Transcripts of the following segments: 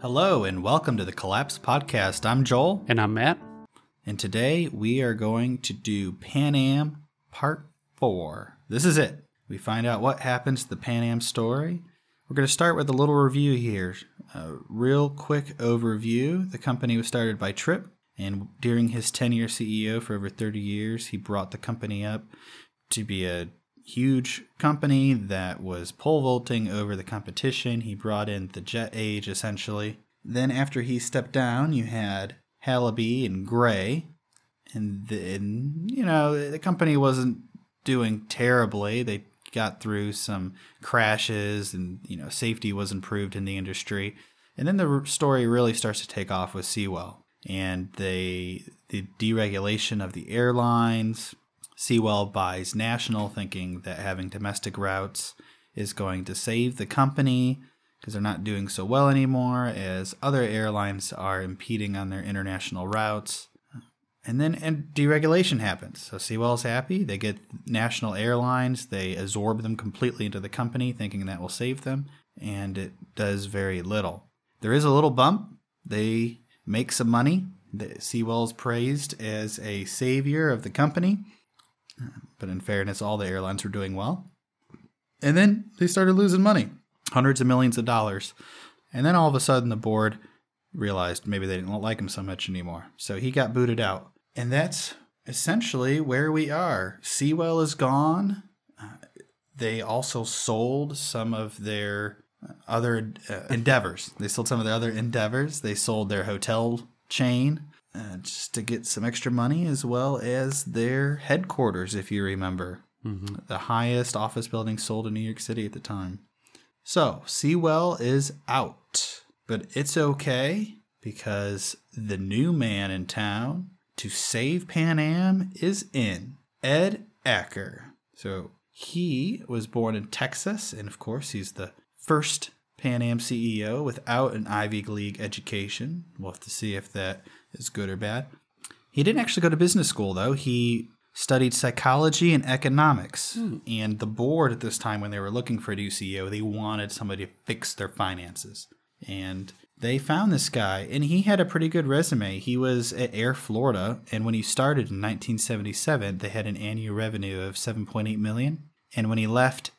Hello, and welcome to the Collapse Podcast. I'm Joel, And I'm Matt. and today we are going to do Pan Am Part 4. This is it. We find out what happens to the Pan Am story. We're going to start with a little review here. A real quick overview. The company was started by Trippe, and during his tenure CEO for over 30 years, he brought the company up to be a huge company that was pole vaulting over the competition. He brought in the jet age essentially. Then after he stepped down, you had Halaby and Gray, and then you know the company wasn't doing terribly. They got through some crashes, and you know safety was improved in the industry. And then the story really starts to take off with Seawell and they the deregulation of the airlines. Seawell buys National, thinking that having domestic routes is going to save the company because they're not doing so well anymore, as other airlines are impeding on their international routes. And then and deregulation happens. So Seawell's happy. They get national airlines. They absorb them completely into the company, thinking that will save them. And it does very little. There is a little bump. They make some money. The Seawell's praised as a savior of the company. But in fairness, all the airlines were doing well. And then they started losing money hundreds of millions of dollars. And then all of a sudden, the board realized maybe they didn't like him so much anymore. So he got booted out. And that's essentially where we are. Seawell is gone. Uh, they also sold some of their other uh, endeavors. They sold some of their other endeavors. They sold their hotel chain uh, just to get some extra money, as well as their headquarters, if you remember. The highest office building sold in New York City at the time. So, Seawell is out, but it's okay because the new man in town to save Pan Am is in Ed Acker. So, he was born in Texas, and of course, he's the first Pan Am CEO without an Ivy League education. We'll have to see if that is good or bad. He didn't actually go to business school, though. He studied psychology and economics. Hmm. And the board at this time, when they were looking for a new CEO, they wanted somebody to fix their finances. And they found this guy, and he had a pretty good resume. He was at Air Florida, and when he started in 1977, they had an annual revenue of 7.8 million. And when he left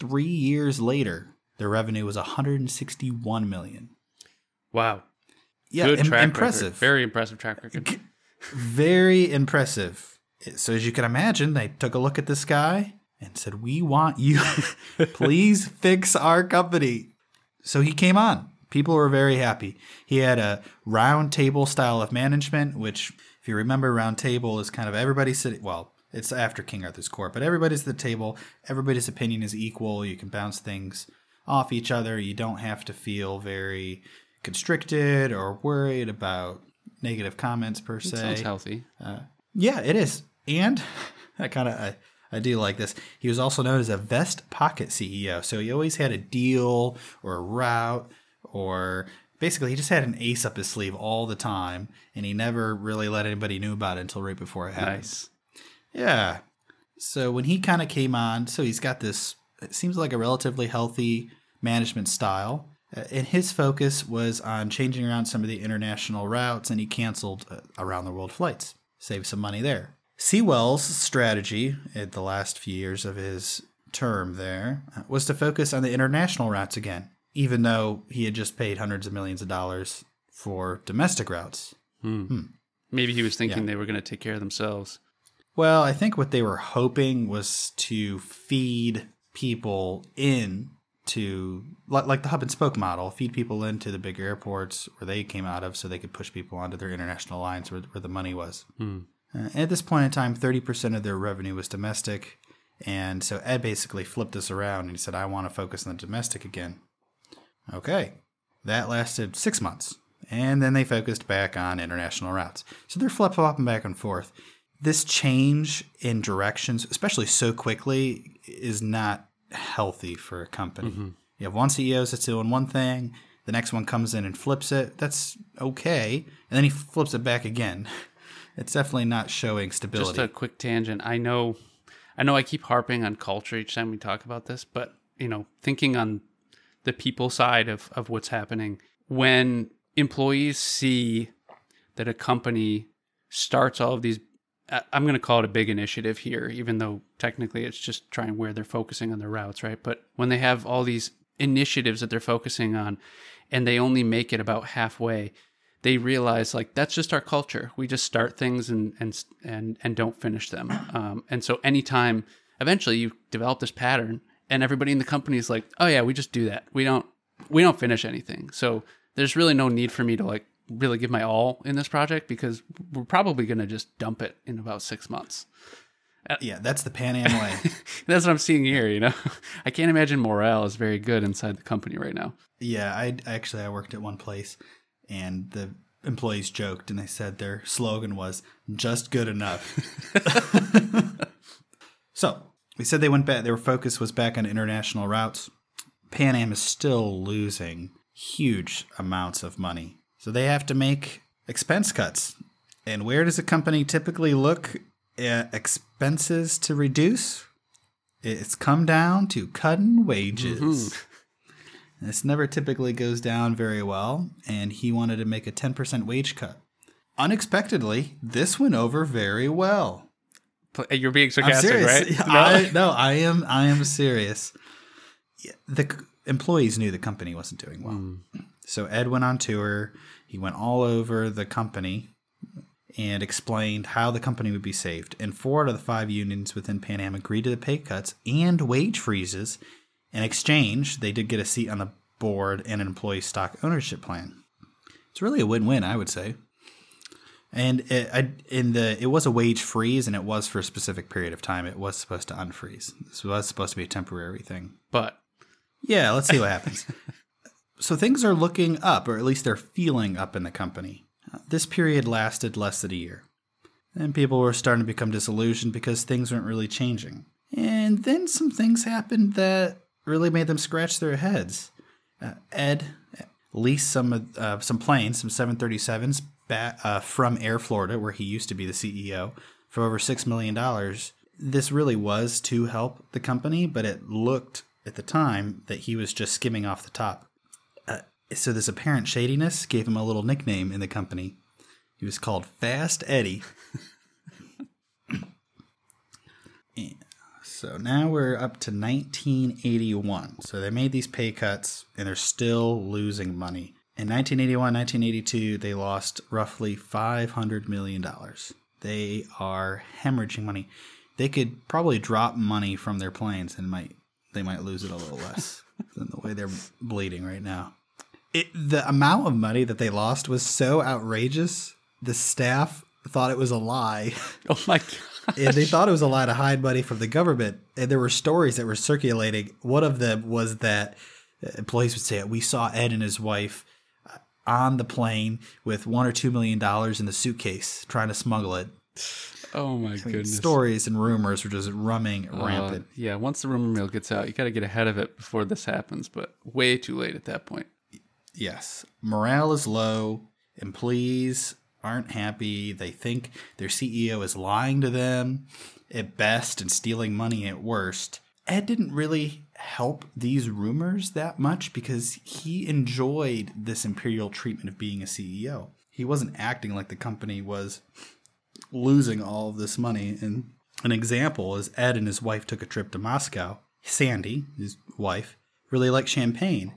three years later, their revenue was 161 million. Wow. Yeah, Good im- track impressive. record. Very impressive track record. very impressive. So as you can imagine, they took a look at this guy and said, "We want you. Please fix our company." So he came on. People were very happy. He had a round table style of management, which, if you remember, round table is kind of everybody sitting. Well, it's after King Arthur's court, but everybody's at the table. Everybody's opinion is equal. You can bounce things off each other. You don't have to feel very constricted or worried about negative comments per se. Sounds healthy. Uh, yeah, it is. And I kind of I, I do like this. He was also known as a vest pocket CEO. So he always had a deal or a route or basically he just had an ace up his sleeve all the time and he never really let anybody knew about it until right before it happened. Nice. Yeah. So when he kind of came on, so he's got this, it seems like a relatively healthy management style. Uh, and his focus was on changing around some of the international routes, and he canceled uh, around the world flights, save some money there. Seawell's strategy at the last few years of his term there uh, was to focus on the international routes again, even though he had just paid hundreds of millions of dollars for domestic routes. Maybe he was thinking they were going to take care of themselves. Well, I think what they were hoping was to feed people in to like, like the hub and spoke model, feed people into the big airports where they came out of, so they could push people onto their international lines where, where the money was. Uh, at this point in time, thirty percent of their revenue was domestic, and so Ed basically flipped this around and he said, "I want to focus on the domestic again." Okay, that lasted six months, and then they focused back on international routes. So they're flip flopping back and forth this change in directions, especially so quickly, is not healthy for a company. Mm-hmm. You have one CEO that's doing one thing, the next one comes in and flips it. That's okay, and then he flips it back again. It's definitely not showing stability. Just a quick tangent. I know, I know, I keep harping on culture each time we talk about this, but you know, thinking on the people side of of what's happening, when employees see that a company starts all of these I'm going to call it a big initiative here even though technically it's just trying where they're focusing on their routes, right? But when they have all these initiatives that they're focusing on and they only make it about halfway, they realize like that's just our culture. We just start things and and and and don't finish them. Um, and so anytime eventually you develop this pattern and everybody in the company is like, "Oh yeah, we just do that. We don't we don't finish anything." So there's really no need for me to like really give my all in this project because we're probably going to just dump it in about 6 months. Uh, yeah, that's the Pan Am way. That's what I'm seeing here, you know. I can't imagine morale is very good inside the company right now. yeah, I actually I worked at one place, and the employees joked and they said their slogan was "just good enough." so we said they went back. Their focus was back on international routes. Pan Am is still losing huge amounts of money, so they have to make expense cuts. And where does a company typically look at expenses to reduce? It's come down to cutting wages. Mm-hmm. This never typically goes down very well, and he wanted to make a 10% wage cut. Unexpectedly, this went over very well. Eh, you're being sarcastic, right? I, no, I am. I am serious. The employees knew the company wasn't doing well, mm. So Ed went on tour. He went all over the company and explained how the company would be saved. And four out of the five unions within Pan Am agreed to the pay cuts and wage freezes. In exchange, they did get a seat on the board and an employee stock ownership plan. It's really a win-win, I would say. And it, I, in the it was a wage freeze, and it was for a specific period of time. It was supposed to unfreeze. This was supposed to be a temporary thing. But Yeah, let's see what happens. so things are looking up, or at least they're feeling up in the company. This period lasted less than a year. And people were starting to become disillusioned because things weren't really changing. And then some things happened that really made them scratch their heads. Uh, Ed leased some uh, some planes, some 737s, ba- uh, from Air Florida, where he used to be the CEO, for over $6 million. This really was to help the company, but it looked at the time that he was just skimming off the top. So this apparent shadiness gave him a little nickname in the company. He was called Fast Eddie. So now we're up to 1981. So they made these pay cuts and they're still losing money. In 1981, 1982, they lost roughly $500 million. They are hemorrhaging money. They could probably drop money from their planes and might they might lose it a little less than the way they're bleeding right now. It, the amount of money that they lost was so outrageous. The staff thought it was a lie. oh my god, and they thought it was a lie to hide money from the government. And there were stories that were circulating. One of them was that uh, employees would say, "We saw Ed and his wife uh, on the plane with one or two million dollars in the suitcase, trying to smuggle it." oh my goodness. Stories and rumors were just running Uh, rampant. yeah, once the rumor mill gets out, you got to get ahead of it before this happens. But way too late at that point. Yes, morale is low. Employees aren't happy. They think their CEO is lying to them at best and stealing money at worst. Ed didn't really help these rumors that much because he enjoyed this imperial treatment of being a CEO. He wasn't acting like the company was losing all of this money. And an example is Ed and his wife took a trip to Moscow. Sandy, his wife, really liked champagne.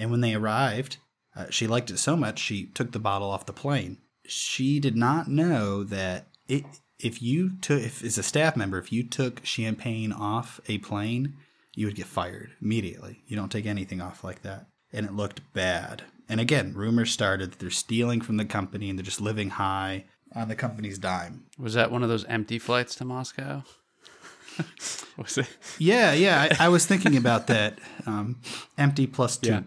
And when they arrived, uh, she liked it so much she took the bottle off the plane. She did not know that it, if you took, if as a staff member, if you took champagne off a plane, you would get fired immediately. You don't take anything off like that. And it looked bad. And again, rumors started that they're stealing from the company and they're just living high on the company's dime. Was that one of those empty flights to Moscow? was it? Yeah, yeah. I, I was thinking about that. Um, empty plus two. Yeah.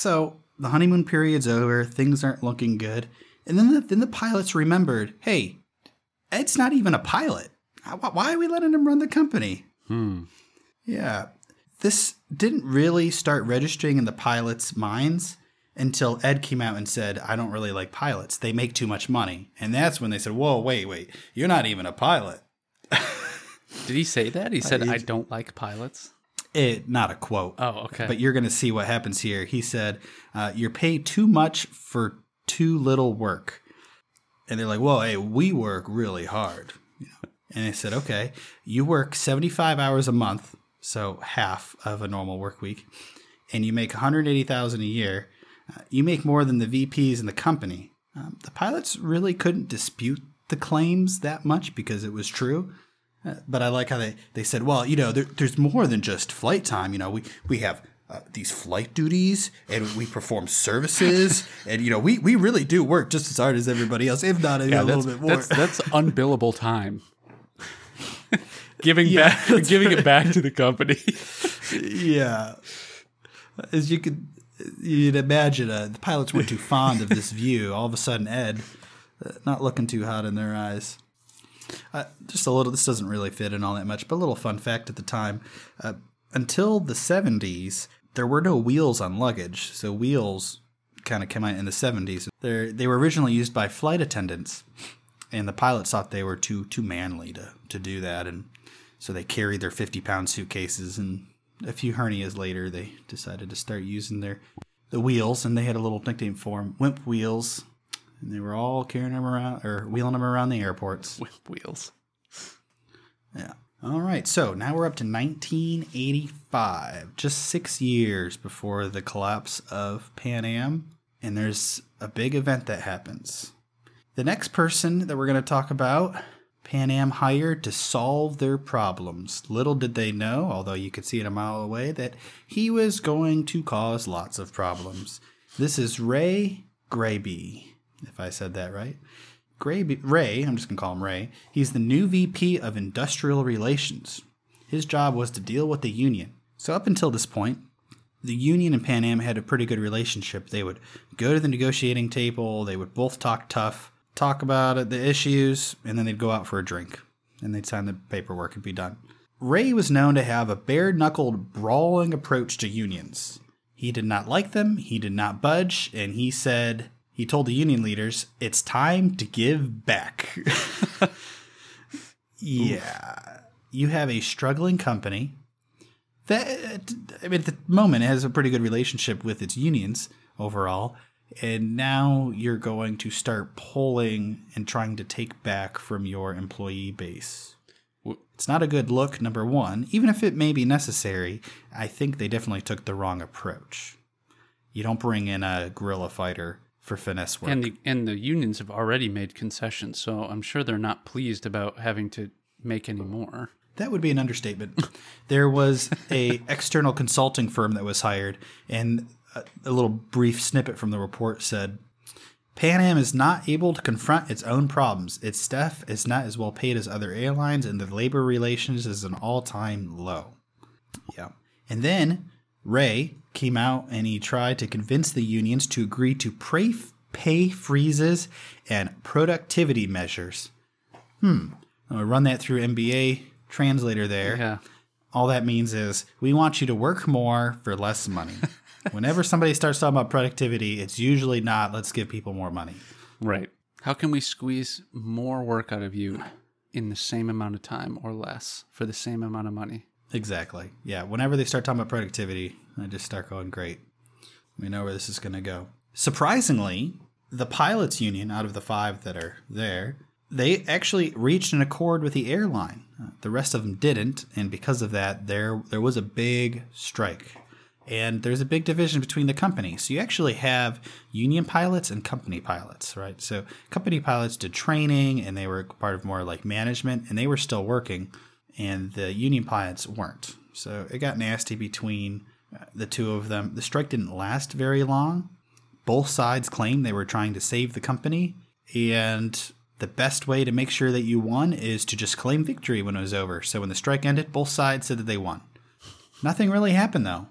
So the honeymoon period's over. Things aren't looking good. And then the, then the pilots remembered, hey, Ed's not even a pilot. Why why are we letting him run the company? Hmm. Yeah. This didn't really start registering in the pilots' minds until Ed came out and said, I don't really like pilots. They make too much money. And that's when they said, Whoa, wait, wait. You're not even a pilot. Did he say that? He said, he- "I don't like pilots." It not a quote. Oh, okay. But you're going to see what happens here. He said, uh, "You're paid too much for too little work," and they're like, "Well, hey, we work really hard." You know? And they said, "Okay, you work 75 hours a month, so half of a normal work week, and you make 180,000 a year. Uh, you make more than the VPs in the company." Um, the pilots really couldn't dispute the claims that much because it was true. But I like how they, they said, well, you know, there, there's more than just flight time. You know, we, we have uh, these flight duties and we perform services. and, you know, we, we really do work just as hard as everybody else, if not a, yeah, a little bit more. That's, that's unbillable time. giving back, giving it back to the company. yeah. As you could, you'd imagine, uh, the pilots weren't too fond of this view. All of a sudden, Ed, uh, not looking too hot in their eyes. Uh, just a little. This doesn't really fit in all that much, but a little fun fact at the time. Uh, until the '70s, there were no wheels on luggage. So wheels kind of came out in the '70s. They they were originally used by flight attendants, and the pilots thought they were too too manly to to do that, and so they carried their 50 pound suitcases. And a few hernias later, they decided to start using their the wheels, and they had a little nickname for them, Wimp Wheels and they were all carrying them around or wheeling them around the airports. With wheels. Yeah. All right. So now we're up to 1985, just six years before the collapse of Pan Am. And there's a big event that happens. The next person that we're going to talk about, Pan Am hired to solve their problems. Little did they know, although you could see it a mile away, that he was going to cause lots of problems. This is Ray Graby if I said that right. Gray, Ray, I'm just going to call him Ray, he's the new VP of Industrial Relations. His job was to deal with the union. So, up until this point, the union and Pan Am had a pretty good relationship. They would go to the negotiating table, they would both talk tough, talk about the issues, and then they'd go out for a drink and they'd sign the paperwork and be done. Ray was known to have a bare knuckled, brawling approach to unions. He did not like them, he did not budge, and he said, he told the union leaders, "It's time to give back." yeah, you have a struggling company that, I mean, at the moment, has a pretty good relationship with its unions overall, and now you're going to start pulling and trying to take back from your employee base. It's not a good look, number one. Even if it may be necessary, I think they definitely took the wrong approach. You don't bring in a guerrilla fighter for finesse work. And the and the unions have already made concessions, so I'm sure they're not pleased about having to make any more. That would be an understatement. there was a external consulting firm that was hired, and a, a little brief snippet from the report said, Pan Am is not able to confront its own problems. Its staff is not as well paid as other airlines, and the labor relations is an all time low. Yeah. And then Ray came out and he tried to convince the unions to agree to pay, pay freezes and productivity measures. Hmm. I'll run that through MBA translator there. Yeah. All that means is we want you to work more for less money. Whenever somebody starts talking about productivity, it's usually not let's give people more money. Right. How can we squeeze more work out of you in the same amount of time or less for the same amount of money? Exactly. Yeah. Whenever they start talking about productivity, I just start going, great. We know where this is going to go. Surprisingly, the pilots union, out of the five that are there, they actually reached an accord with the airline. The rest of them didn't, and because of that, there there was a big strike. And there's a big division between the companies. So you actually have union pilots and company pilots, right? So company pilots did training and they were part of more like management and they were still working and the union pilots weren't. So it got nasty between uh, the two of them. The strike didn't last very long. Both sides claimed they were trying to save the company, and the best way to make sure that you won is to just claim victory when it was over. So when the strike ended, both sides said that they won. Nothing really happened though,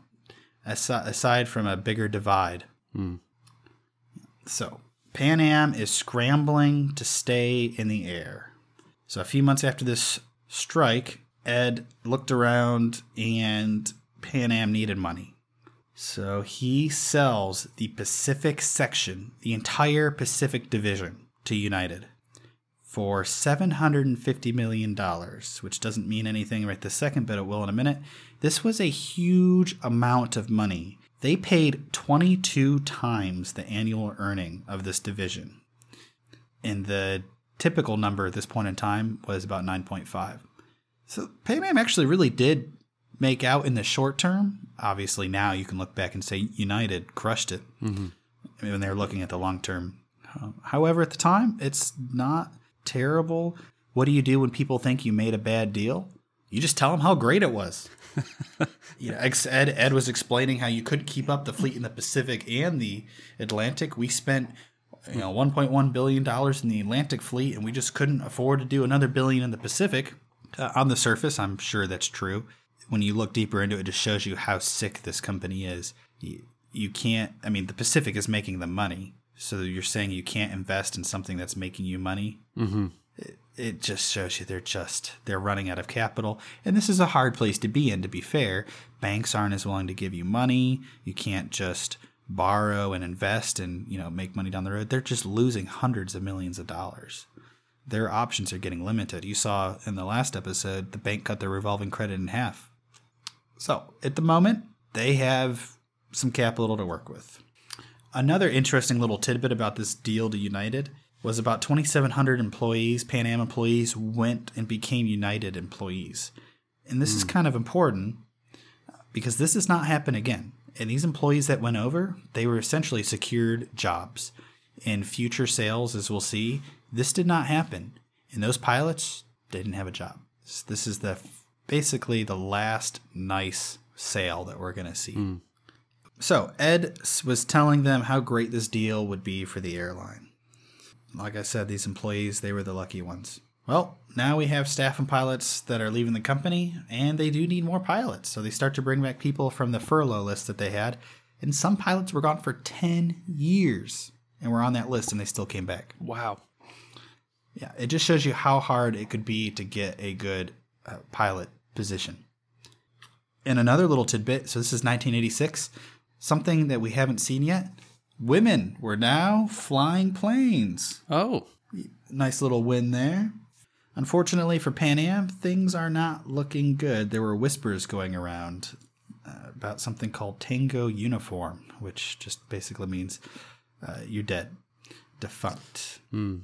aside from a bigger divide. Hmm. So Pan Am is scrambling to stay in the air. So a few months after this strike, Ed looked around and Pan Am needed money. So he sells the Pacific section, the entire Pacific division, to United. for $750 million, which doesn't mean anything right this second, but it will in a minute. This was a huge amount of money. They paid 22 times the annual earning of this division. And the typical number at this point in time was about 9.5. So Pan Am actually really did make out in the short term. Obviously, now you can look back and say United crushed it mm-hmm. when they're looking at the long term. however, at the time, it's not terrible. What do you do when people think you made a bad deal? You just tell them how great it was. you know, Ed Ed was explaining how you couldn't keep up the fleet in the Pacific and the Atlantic. We spent you know 1.1 billion dollars in the Atlantic fleet, and we just couldn't afford to do another billion in the Pacific. Uh, on the surface, I'm sure that's true. When you look deeper into it, it just shows you how sick this company is. You, you can't. I mean, the Pacific is making the money, so you're saying you can't invest in something that's making you money. Mm-hmm. It, it just shows you they're just they're running out of capital, and this is a hard place to be in. To be fair, banks aren't as willing to give you money. You can't just borrow and invest and you know make money down the road. They're just losing hundreds of millions of dollars. Their options are getting limited. You saw in the last episode the bank cut their revolving credit in half. So at the moment, they have some capital to work with. Another interesting little tidbit about this deal to United was about 2,700 employees, Pan Am employees, went and became United employees. And this mm. is hmm. kind of important because this does not happen again. And these employees that went over, they were essentially secured jobs. In future sales, as we'll see, this did not happen. And those pilots didn't have a job. This is the basically the last nice sale that we're going to see. Mm. So Ed was telling them how great this deal would be for the airline. Like I said, these employees, they were the lucky ones. Well, now we have staff and pilots that are leaving the company, and they do need more pilots. So they start to bring back people from the furlough list that they had. And some pilots were gone for 10 years and were on that list, and they still came back. Wow. Yeah, it just shows you how hard it could be to get a good uh, pilot position. And another little tidbit so this is 1986 something that we haven't seen yet. Women were now flying planes. Oh. Nice little win there. Unfortunately for Pan Am, things are not looking good. There were whispers going around uh, about something called Tango Uniform, which just basically means uh, you're dead, defunct. Mm.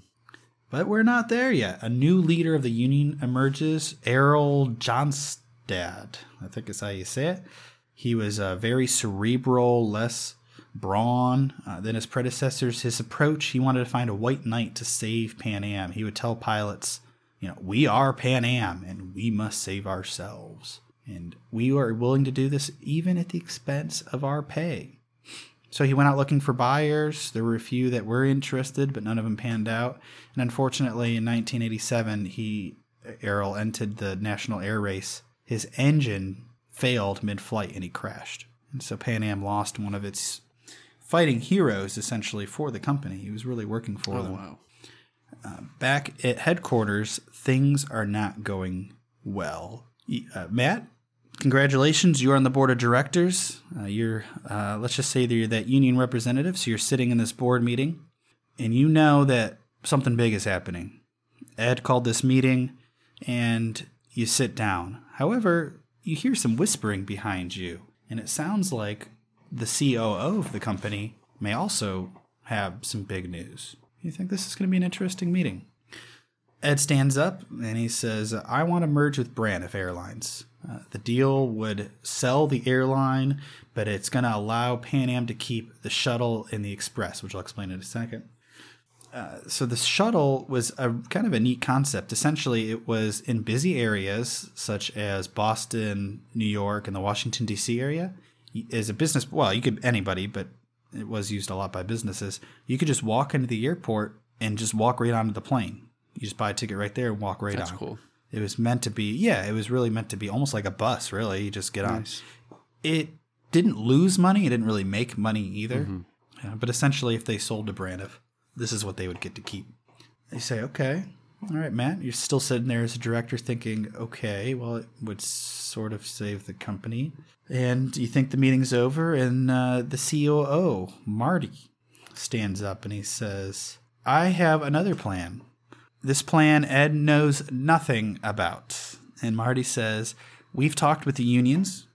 But we're not there yet. A new leader of the union emerges, Errol Johnstad. I think is how you say it. He was uh, very cerebral, less brawn uh, than his predecessors. His approach, he wanted to find a white knight to save Pan Am. He would tell pilots, you know, we are Pan Am and we must save ourselves. And we are willing to do this even at the expense of our pay. So he went out looking for buyers. There were a few that were interested, but none of them panned out. And unfortunately, in 1987, he Errol entered the national air race. His engine failed mid flight and he crashed. And so Pan Am lost one of its fighting heroes essentially for the company. He was really working for oh, them. Wow. Uh, back at headquarters, things are not going well. Uh, Matt, congratulations. You're on the board of directors. Uh, you're, uh, let's just say that you're that union representative. So you're sitting in this board meeting and you know that something big is happening. Ed called this meeting and you sit down. However, you hear some whispering behind you, and it sounds like the COO of the company may also have some big news. You think this is going to be an interesting meeting? Ed stands up and he says, I want to merge with Braniff Airlines. Uh, the deal would sell the airline, but it's going to allow Pan Am to keep the shuttle and the express, which I'll explain in a second. Uh, so the shuttle was a kind of a neat concept. Essentially, it was in busy areas such as Boston, New York, and the Washington D.C. area. As a business, well, you could anybody, but it was used a lot by businesses. You could just walk into the airport and just walk right onto the plane. You just buy a ticket right there and walk right That's on. cool. It was meant to be, yeah, it was really meant to be almost like a bus. Really, you just get nice. on. It didn't lose money. It didn't really make money either. Mm-hmm. Yeah, but essentially, if they sold to Braniff, this is what they would get to keep. They say, okay, all right, Matt, you're still sitting there as a director thinking, okay, well, it would sort of save the company. And you think the meeting's over, and uh, the COO, Marty, stands up and he says, I have another plan. this plan Ed knows nothing about. And Marty says, We've talked with the unions,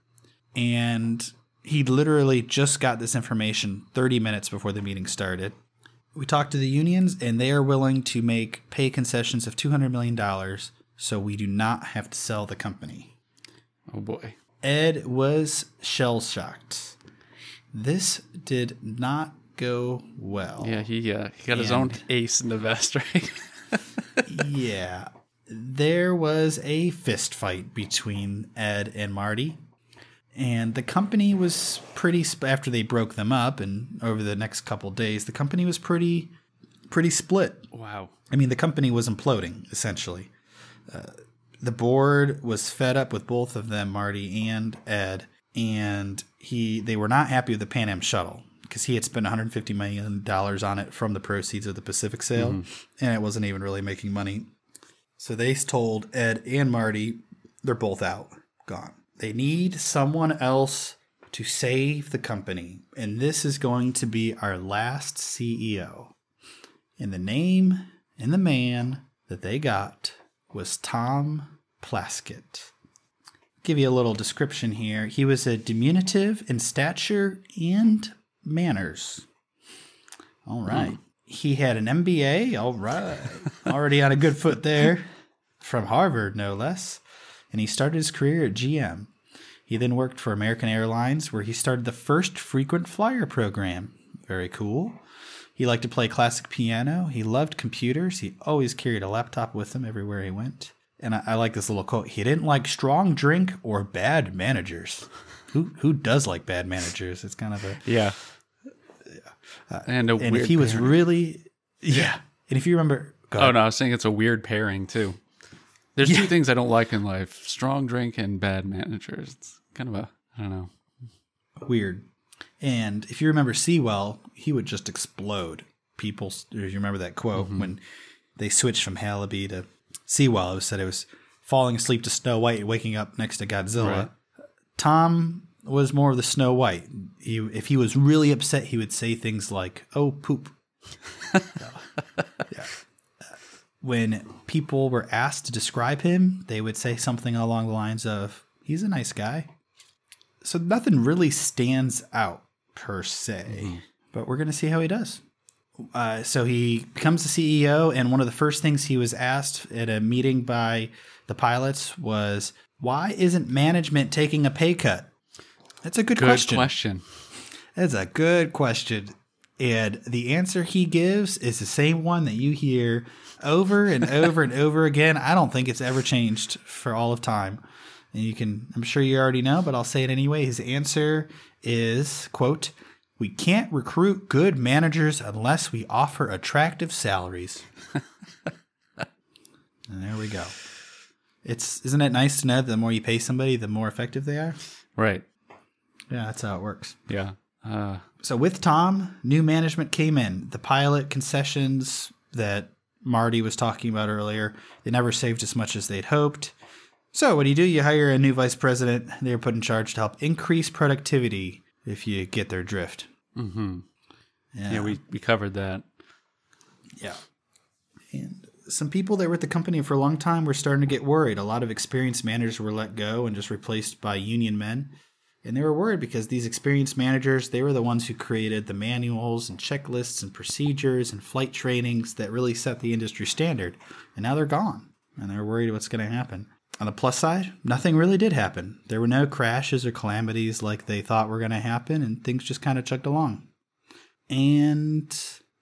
and he literally just got this information 30 minutes before the meeting started. We talked to the unions, and they are willing to make pay concessions of $200 million so we do not have to sell the company. Oh boy. Ed was shell shocked. This did not go well. Yeah, he uh, he got his own ace in the vest, right? yeah. There was a fist fight between Ed and Marty. And the company was pretty sp- after they broke them up and over the next couple days the company was pretty pretty split. wow. I mean the company was imploding essentially. Uh, the board was fed up with both of them, Marty and Ed, and he they were not happy with the Pan Am shuttle because he had spent 150 million dollars on it from the proceeds of the Pacific sale, and it wasn't even really making money. So they told Ed and Marty they're both out, gone. They need someone else to save the company, and this is going to be our last CEO. And the name and the man that they got was Tom Plaskett. Give you a little description here. He was a diminutive in stature and manners. All right. Hmm. He had an MBA. All right. Already on a good foot there. From Harvard, no less. And he started his career at GM. He then worked for American Airlines, where he started the first frequent flyer program. Very cool. He liked to play classic piano. He loved computers. He always carried a laptop with him everywhere he went. And I, I like this little quote. He didn't like strong drink or bad managers. Who who does like bad managers? It's kind of a Yeah. Uh, and a and weird if he was pairing. really yeah. And if you remember, Oh ahead. no, I was saying it's a weird pairing too. There's two things I don't like in life: strong drink and bad managers. It's kind of a I don't know. weird. And if you remember Seawell, he would just explode. People, you remember that quote mm-hmm. when they switched from Halaby to Seawell? It was said it was falling asleep to Snow White and waking up next to Godzilla. Right. Tom was more of the Snow White. He, if he was really upset, he would say things like, "Oh, poop." Yeah. When people were asked to describe him, they would say something along the lines of, "He's a nice guy." So nothing really stands out per se, but we're going to see how he does. Uh, so he becomes the CEO, and one of the first things he was asked at a meeting by the pilots was, "Why isn't management taking a pay cut?" That's a good, Good question. question. That's a good question. And the answer he gives is the same one that you hear over and over and over again. I don't think it's ever changed for all of time. And you can, I'm sure you already know, but I'll say it anyway. His answer is, quote, we can't recruit good managers unless we offer attractive salaries. and there we go. It's isn't it nice to know that the more you pay somebody, the more effective they are? Right. Yeah, that's how it works. Yeah. Uh, So with Tom, new management came in. The pilot concessions that Marty was talking about earlier, they never saved as much as they'd hoped. So what do you do? You hire a new vice president. They're put in charge to help increase productivity. If you get their drift. hmm Yeah. Yeah, we, we covered that. Yeah. And some people that were at the company for a long time were starting to get worried. A lot of experienced managers were let go and just replaced by union men. And they were worried because these experienced managers, they were the ones who created the manuals and checklists and procedures and flight trainings that really set the industry standard. And now they're gone. And they're worried what's going to happen. On the plus side, nothing really did happen. There were no crashes or calamities like they thought were going to happen, and things just kind of chugged along. And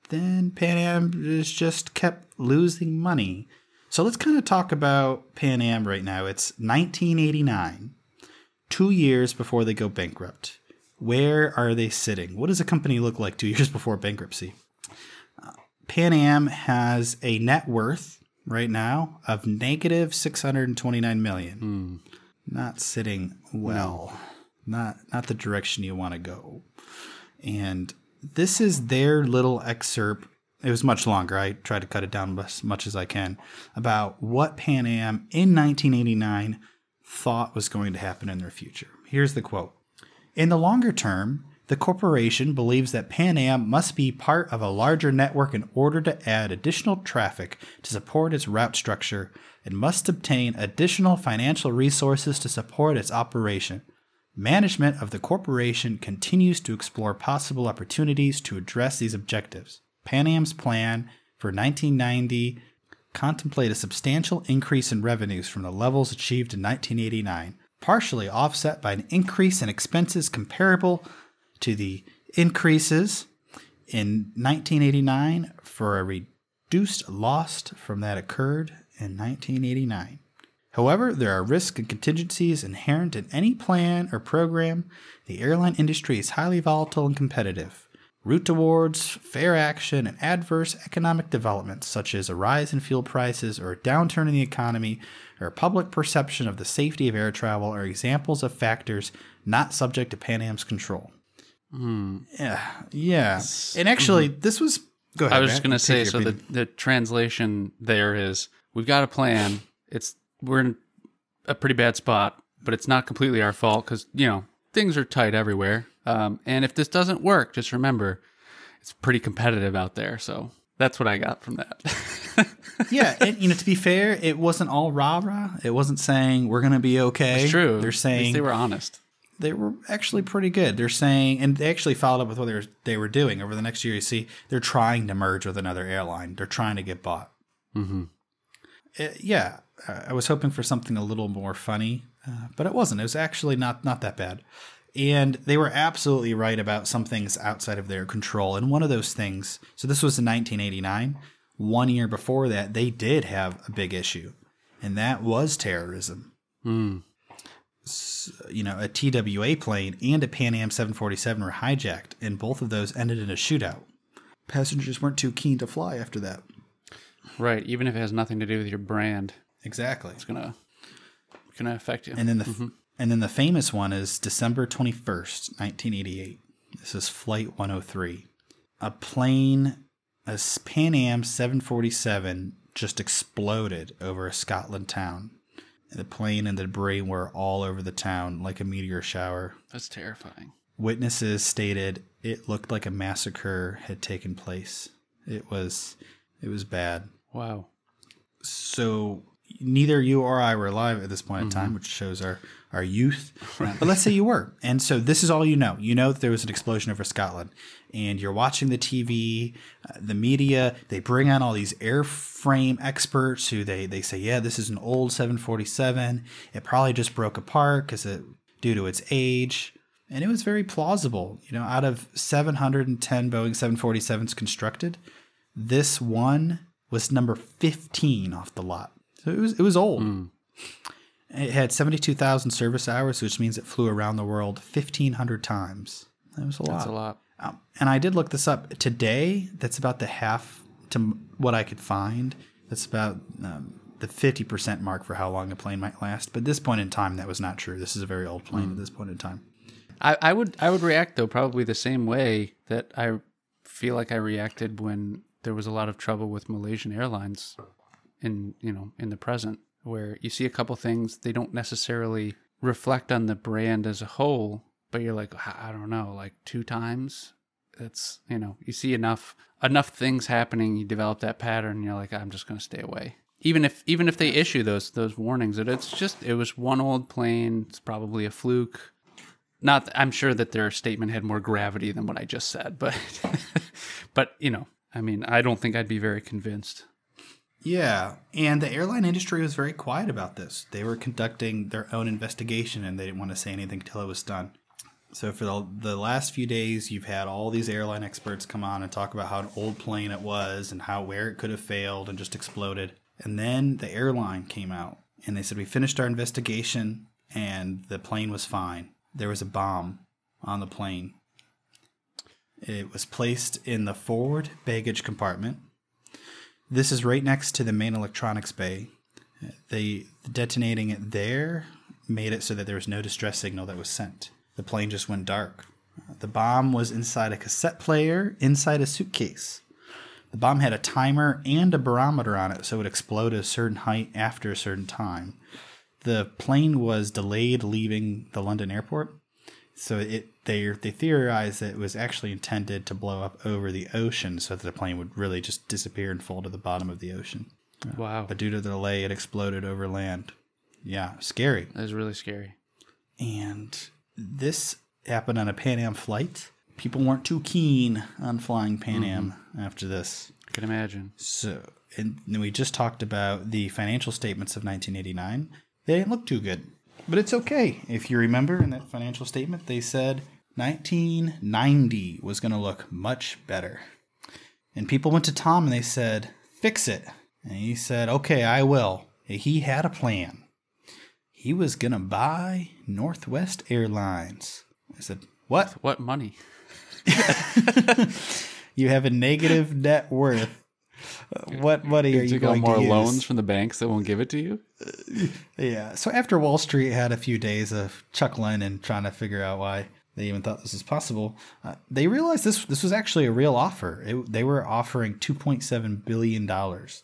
then Pan Am just kept losing money. So let's kind of talk about Pan Am right now. It's 1989, two years before they go bankrupt. Where are they sitting? What does a company look like two years before bankruptcy? Uh, Pan Am has a net worth right now of negative 629 million. Hmm. Not sitting well. Not not the direction you want to go. And this is their little excerpt. It was much longer. I tried to cut it down as much as I can about what Pan Am in 1989 thought was going to happen in their future. Here's the quote In the longer term, The corporation believes that Pan Am must be part of a larger network in order to add additional traffic to support its route structure and must obtain additional financial resources to support its operation. Management of the corporation continues to explore possible opportunities to address these objectives. Pan Am's plan for 1990 contemplate a substantial increase in revenues from the levels achieved in 1989, partially offset by an increase in expenses comparable to the increases in 1989 for a reduced loss from that occurred in 1989. However, there are risks and contingencies inherent in any plan or program. The airline industry is highly volatile and competitive. Route awards, fair action, and adverse economic developments, such as a rise in fuel prices or a downturn in the economy, or public perception of the safety of air travel, are examples of factors not subject to Pan Am's control. Yeah, yeah. And actually, this was. Go ahead. I was Matt. just going to say, so the, opinion. the translation there is we've got a plan. It's we're in a pretty bad spot, but it's not completely our fault because you know things are tight everywhere. Um, and if this doesn't work, just remember it's pretty competitive out there. So that's what I got from that. yeah, and you know, to be fair, it wasn't all rah rah. It wasn't saying we're going to be okay. it's true. They're saying they were honest. They were actually pretty good. They're saying, and they actually followed up with what they were, they were doing over the next year. You see, they're trying to merge with another airline. They're trying to get bought. hmm Uh, yeah, uh, I was hoping for something a little more funny, uh, but it wasn't. It was actually not not that bad. And they were absolutely right about some things outside of their control. And one of those things, so this was in 1989. One year before that, they did have a big issue, and that was terrorism. Mm. You know, a TWA plane and a Pan Am 747 were hijacked, and both of those ended in a shootout. Passengers weren't too keen to fly after that. Right. Even if it has nothing to do with your brand, Exactly. it's gonna gonna affect you. And then the mm-hmm. and then the famous one is December 21st, 1988. This is flight 103. A plane, a Pan Am 747 just exploded over a Scotland town. The plane and the debris were all over the town like a meteor shower. That's terrifying. Witnesses stated it looked like a massacre had taken place. It was it was bad. Wow. So neither you or I were alive at this point in time, which shows our our youth. But let's say you were, and so this is all you know. You know that there was an explosion over Scotland, and you're watching the TV, uh, the media. They bring on all these airframe experts who they they say, yeah, this is an old 747. It probably just broke apart because it due to its age. And it was very plausible. You know, out of 710 Boeing 747s constructed, this one was number 15 off the lot. So it was it was old. It had 72,000 service hours, which means it flew around the world 1,500 times. That was a lot. That's a lot. Um, and I did look this up today. That's about the half to what I could find. That's about um, the 50% mark for how long a plane might last. But at this point in time, that was not true. This is a very old plane at this point in time. I, I would I would react though probably the same way that I feel like I reacted when there was a lot of trouble with Malaysian Airlines in you know in the present where you see a couple things they don't necessarily reflect on the brand as a whole but you're like I don't know like two times? That's you know you see enough enough things happening you develop that pattern you're like I'm just going to stay away. Even if even if they issue those those warnings that it's just it was one old plane it's probably a fluke. Not i'm sure that their statement had more gravity than what i just said but but you know i mean i don't think i'd be very convinced Yeah, and the airline industry was very quiet about this. They were conducting their own investigation and they didn't want to say anything until it was done. So for the, the last few days, you've had all these airline experts come on and talk about how an old plane it was and how where it could have failed and just exploded. And then the airline came out and they said we finished our investigation and the plane was fine. There was a bomb on the plane. It was placed in the forward baggage compartment. This is right next to the main electronics bay. They detonating it there made it so that there was no distress signal that was sent. The plane just went dark. The bomb was inside a cassette player inside a suitcase. The bomb had a timer and a barometer on it, so it exploded at a certain height after a certain time. The plane was delayed leaving the London airport, so it they they theorized that it was actually intended to blow up over the ocean so that the plane would really just disappear and fall to the bottom of the ocean. Wow. But due to the delay, it exploded over land. Yeah, scary. That is really scary. And this happened on a Pan Am flight. People weren't too keen on flying Pan Am mm-hmm. after this. I can imagine. So, and then we just talked about the financial statements of 1989. They didn't look too good, but it's okay. If you remember in that financial statement, they said 1990 was going to look much better. And people went to Tom and they said, fix it. And he said, okay, I will. He had a plan. He was going to buy Northwest Airlines. I said, what? What money? You have a negative net worth. What money are you going to get? You got going more to use? loans from the banks that won't give it to you? Yeah. So after Wall Street had a few days of chuckling and trying to figure out why they even thought this was possible, uh, they realized this this was actually a real offer. It, they were offering 2.7 billion dollars.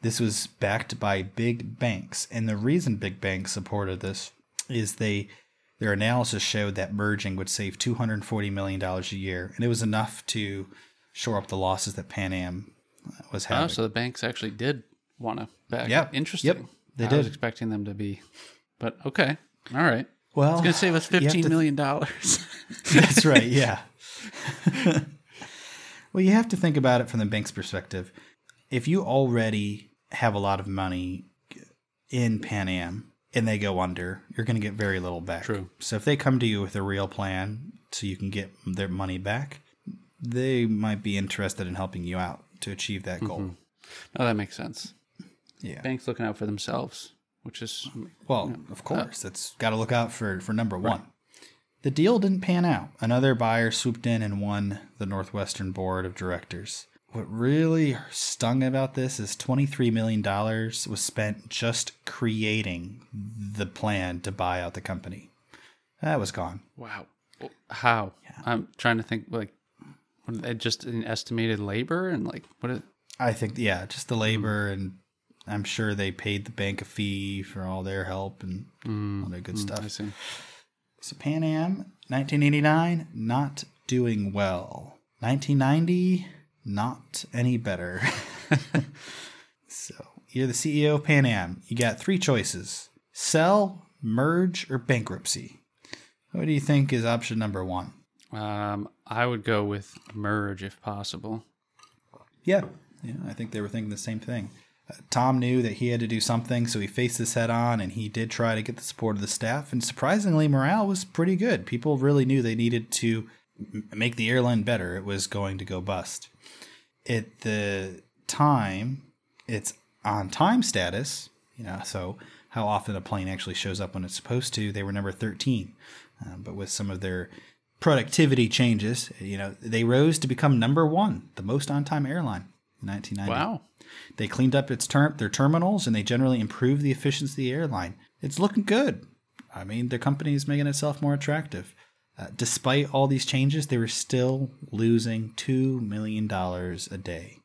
This was backed by big banks, and the reason big banks supported this is they their analysis showed that merging would save 240 million dollars a year, and it was enough to shore up the losses that Pan Am uh, was Oh, having. so the banks actually did want to back. Yeah. Interesting. Yep, they I did. was expecting them to be, but okay. All right. Well, It's going to save us fifteen million dollars. That's right. Yeah. well, you have to think about it from the bank's perspective. If you already have a lot of money in Pan Am and they go under, you're going to get very little back. True. So if they come to you with a real plan so you can get their money back, they might be interested in helping you out to achieve that goal. Mm-hmm. oh, that makes sense. Yeah. Banks looking out for themselves, which is Well, of course, it's got to look out for for number one. The deal didn't pan out. Another buyer swooped in and won the Northwestern board of directors. What really stung about this is $23 million was spent just creating the plan to buy out the company. That was gone. wow. How? I'm trying to think like what, uh, just an estimated labor and like what is I think, yeah, just the labor, and I'm sure they paid the bank a fee for all their help and all that good stuff. I see. So Pan Am, 1989, not doing well. 1990, not any better. so you're the CEO of Pan Am. You got three choices sell, merge, or bankruptcy. What do you think is option number one? Um, I would go with merge if possible. Yeah, yeah, I think they were thinking the same thing. Tom knew that he had to do something, so he faced this head on, and he did try to get the support of the staff. And surprisingly, morale was pretty good. People really knew they needed to make the airline better. It was going to go bust. At the time, it's on time status. You know, so how often a plane actually shows up when it's supposed to? They were number thirteen, uh, but with some of their productivity changes, you know, they rose to become number one, the most on-time airline in 1990. Wow. They cleaned up its ter- their terminals and they generally improved the efficiency of the airline. It's looking good. I mean, the company is making itself more attractive. Uh, despite all these changes, they were still losing $2 million a day.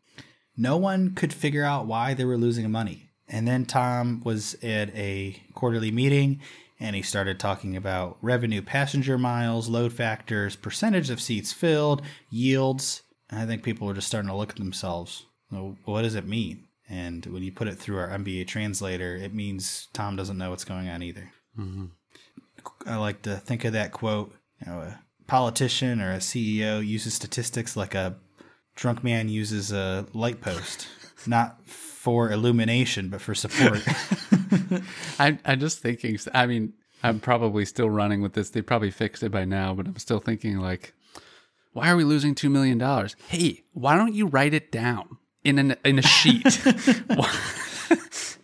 No one could figure out why they were losing money. And then Tom was at a quarterly meeting and he started talking about revenue passenger miles, load factors, percentage of seats filled, yields. I think people are just starting to look at themselves. Well, what does it mean? And when you put it through our MBA translator, it means Tom doesn't know what's going on either. Mm-hmm. I like to think of that quote you know, a politician or a CEO uses statistics like a drunk man uses a light post, not for illumination, but for support. I, I'm just thinking. I mean, I'm probably still running with this. They probably fixed it by now, but I'm still thinking like, why are we losing two million dollars? Hey, why don't you write it down in an in a sheet?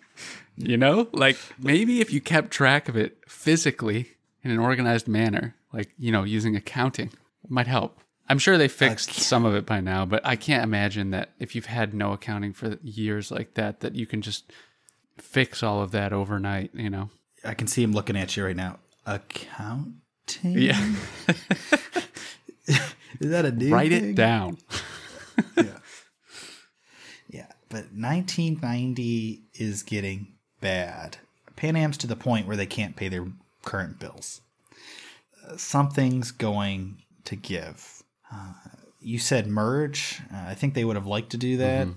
You know, like maybe if you kept track of it physically in an organized manner, like you know, using accounting, might help. I'm sure they fixed some of it by now, but I can't imagine that if you've had no accounting for years like that, that you can just fix all of that overnight. You know. I can see him looking at you right now. Accounting? Yeah. Is that a new Write thing? it down. Yeah, but 1990 is getting bad. Pan Am's to the point where they can't pay their current bills. something's going to give. Uh, you said merge. Uh, I think they would have liked to do that.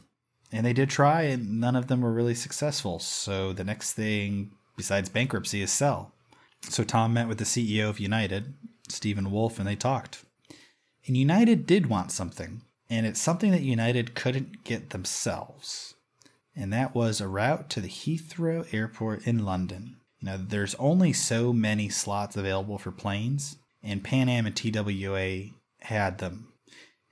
And they did try, and none of them were really successful. So the next thing besides bankruptcy is sell. So Tom met with the CEO of United, Stephen Wolf, and they talked. And United did want something, and it's something that United couldn't get themselves. And that was a route to the Heathrow Airport in London. You know, there's only so many slots available for planes, and Pan Am and TWA had them.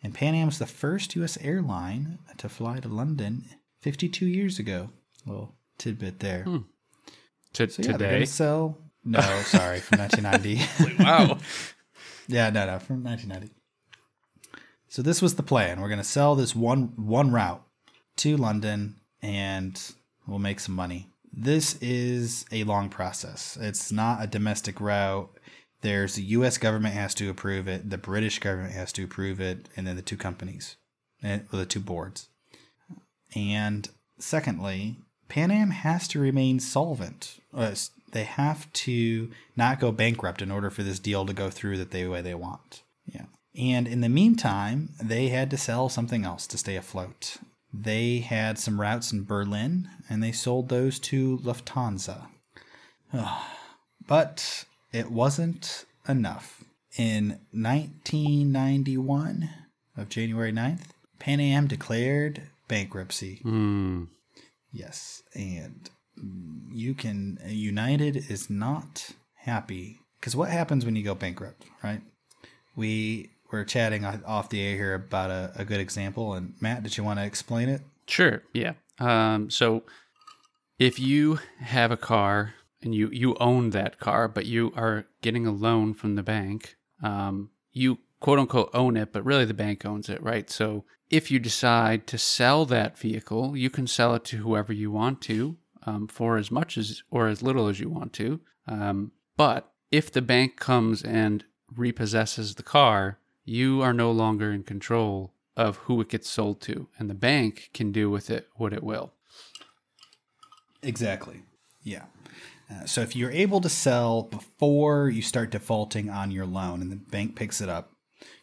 And Pan Am was the first U.S. airline to fly to London 52 years ago. Little tidbit there. Hmm. To, So yeah, today. sell. No, sorry, from 1990. wow. yeah, no, no, from 1990. So this was the plan. We're gonna sell this one one route to London, and we'll make some money. This is a long process. It's not a domestic route. There's the U.S. government has to approve it, the British government has to approve it, and then the two companies, and well, the two boards. And secondly, Pan Am has to remain solvent. Uh, They have to not go bankrupt in order for this deal to go through that the way they want. Yeah. And in the meantime, they had to sell something else to stay afloat. They had some routes in Berlin, and they sold those to Lufthansa. But it wasn't enough. In 1991, of January 9th, Pan Am declared bankruptcy. Hmm. Yes, and mm, you can. United is not happy because what happens when you go bankrupt, right? We were chatting off the air here about a, a good example, and Matt, did you want to explain it? Sure. Yeah. Um, so if you have a car and you, you own that car, but you are getting a loan from the bank, um, you quote unquote own it, but really the bank owns it, right? So if you decide to sell that vehicle, you can sell it to whoever you want to um, for as much as or as little as you want to. Um, but if the bank comes and repossesses the car, you are no longer in control of who it gets sold to, and the bank can do with it what it will. Exactly. Yeah. Uh, so if you're able to sell before you start defaulting on your loan and the bank picks it up,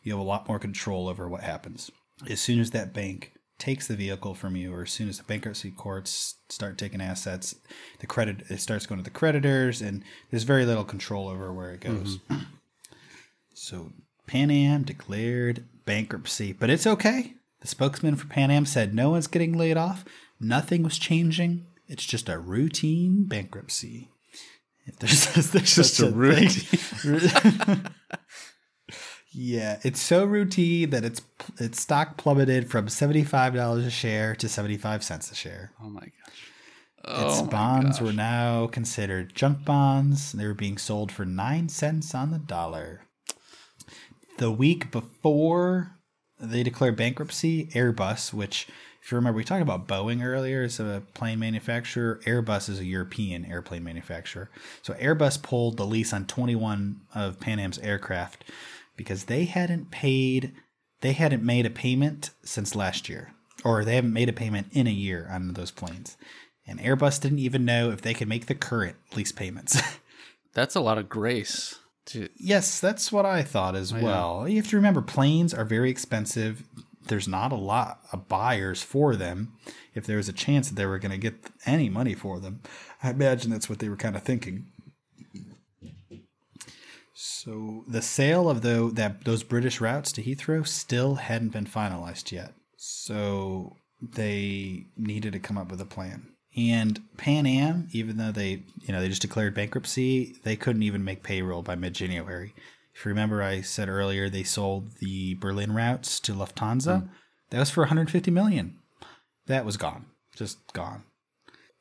you have a lot more control over what happens. As soon as that bank takes the vehicle from you, or as soon as the bankruptcy courts start taking assets, the credit it starts going to the creditors, and there's very little control over where it goes. so Pan Am declared bankruptcy, but it's okay. The spokesman for Pan Am said no one's getting laid off. Nothing was changing. It's just a routine bankruptcy. If there's, there's Just such a routine. yeah, it's so routine that its its stock plummeted from seventy five dollars a share to seventy five cents a share. Oh my gosh. Its Oh my bonds gosh. were now considered junk bonds. They were being sold for nine cents on the dollar. The week before they declared bankruptcy, Airbus, which, if you remember, we talked about Boeing earlier as a plane manufacturer. Airbus is a European airplane manufacturer. So Airbus pulled the lease on 21 of Pan Am's aircraft because they hadn't paid, they hadn't made a payment since last year, or they haven't made a payment in a year on those planes. And Airbus didn't even know if they could make the current lease payments. That's a lot of grace. To, yes, that's what I thought as oh, yeah. well. You have to remember planes are very expensive. There's not a lot of buyers for them. If there was a chance that they were going to get any money for them, I imagine that's what they were kind of thinking. So the sale of the, that those British routes to Heathrow still hadn't been finalized yet. So they needed to come up with a plan. And Pan Am, even though they, you know, they just declared bankruptcy, they couldn't even make payroll by mid-January. If you remember, I said earlier they sold the Berlin routes to Lufthansa. Mm. That was for 150 million. That was gone, just gone.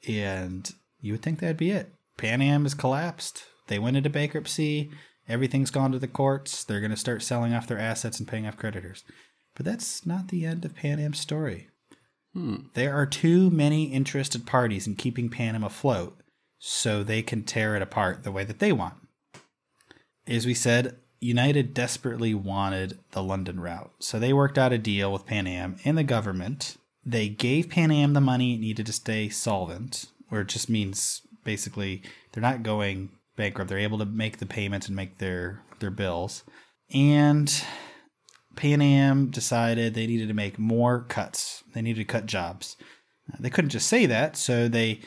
And you would think that'd be it. Pan Am has collapsed. They went into bankruptcy. Everything's gone to the courts. They're going to start selling off their assets and paying off creditors. But that's not the end of Pan Am's story. There are too many interested parties in keeping Pan Am afloat, so they can tear it apart the way that they want. As we said, United desperately wanted the London route, so they worked out a deal with Pan Am and the government. They gave Pan Am the money it needed to stay solvent, where it just means basically they're not going bankrupt. They're able to make the payments and make their their bills. And Pan Am decided they needed to make more cuts. They needed to cut jobs. Uh, they couldn't just say that, so they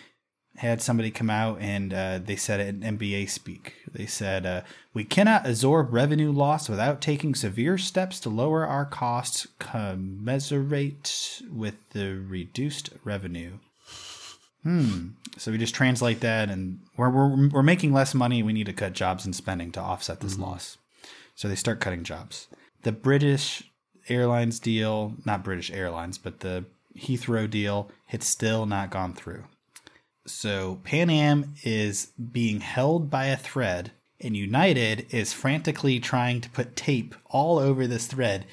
had somebody come out and uh, they said it in MBA speak. They said, uh, We cannot absorb revenue loss without taking severe steps to lower our costs commensurate with the reduced revenue. Hmm. So we just translate that, and we're, we're, we're making less money. We need to cut jobs and spending to offset this loss. So they start cutting jobs. The British Airlines deal, not British Airlines, but the Heathrow deal, had still not gone through. So Pan Am is being held by a thread, and United is frantically trying to put tape all over this thread,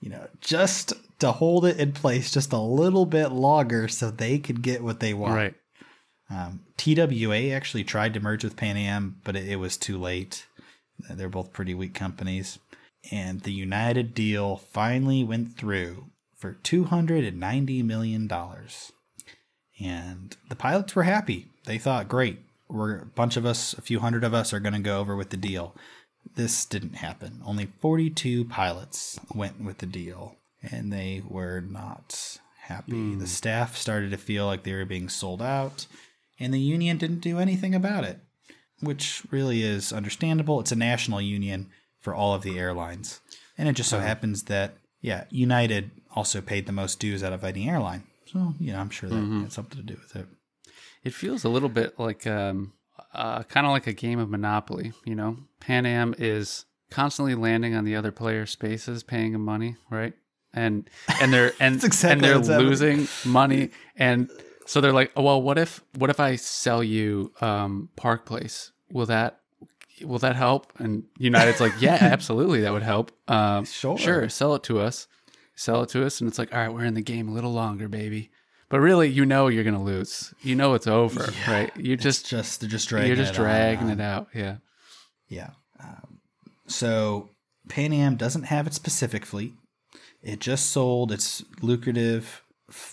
you know, just to hold it in place just a little bit longer so they could get what they want. Right. Um, TWA actually tried to merge with Pan Am, but it, it was too late. They're both pretty weak companies. And the United deal finally went through for $290 million. And the pilots were happy. They thought, great, we're a bunch of us, a few hundred of us are going to go over with the deal. This didn't happen. Only 42 pilots went with the deal, and they were not happy. Hmm. The staff started to feel like they were being sold out, and the union didn't do anything about it, which really is understandable. It's a national union for all of the airlines. And it just so happens that, yeah, United also paid the most dues out of any airline. So, you know, I'm sure that had something to do with it. It feels a little bit like um, uh, kind of like a game of Monopoly. You know, Pan Am is constantly landing on the other player's spaces, paying them money, right? And and they're and, exactly and they're what's happening. losing money, and so they're like, oh, well, what if what if I sell you um, Park Place? Will that will that help? And United's like, yeah, absolutely, that would help. Um, Sure. sure, sell it to us, sell it to us, and it's like, all right, we're in the game a little longer, baby. But really, you know you're gonna lose. You know it's over, right? You just just they're just dragging you're just it dragging on. it out. Yeah. Yeah. Um, so Pan Am doesn't have its Pacific fleet. It just sold its lucrative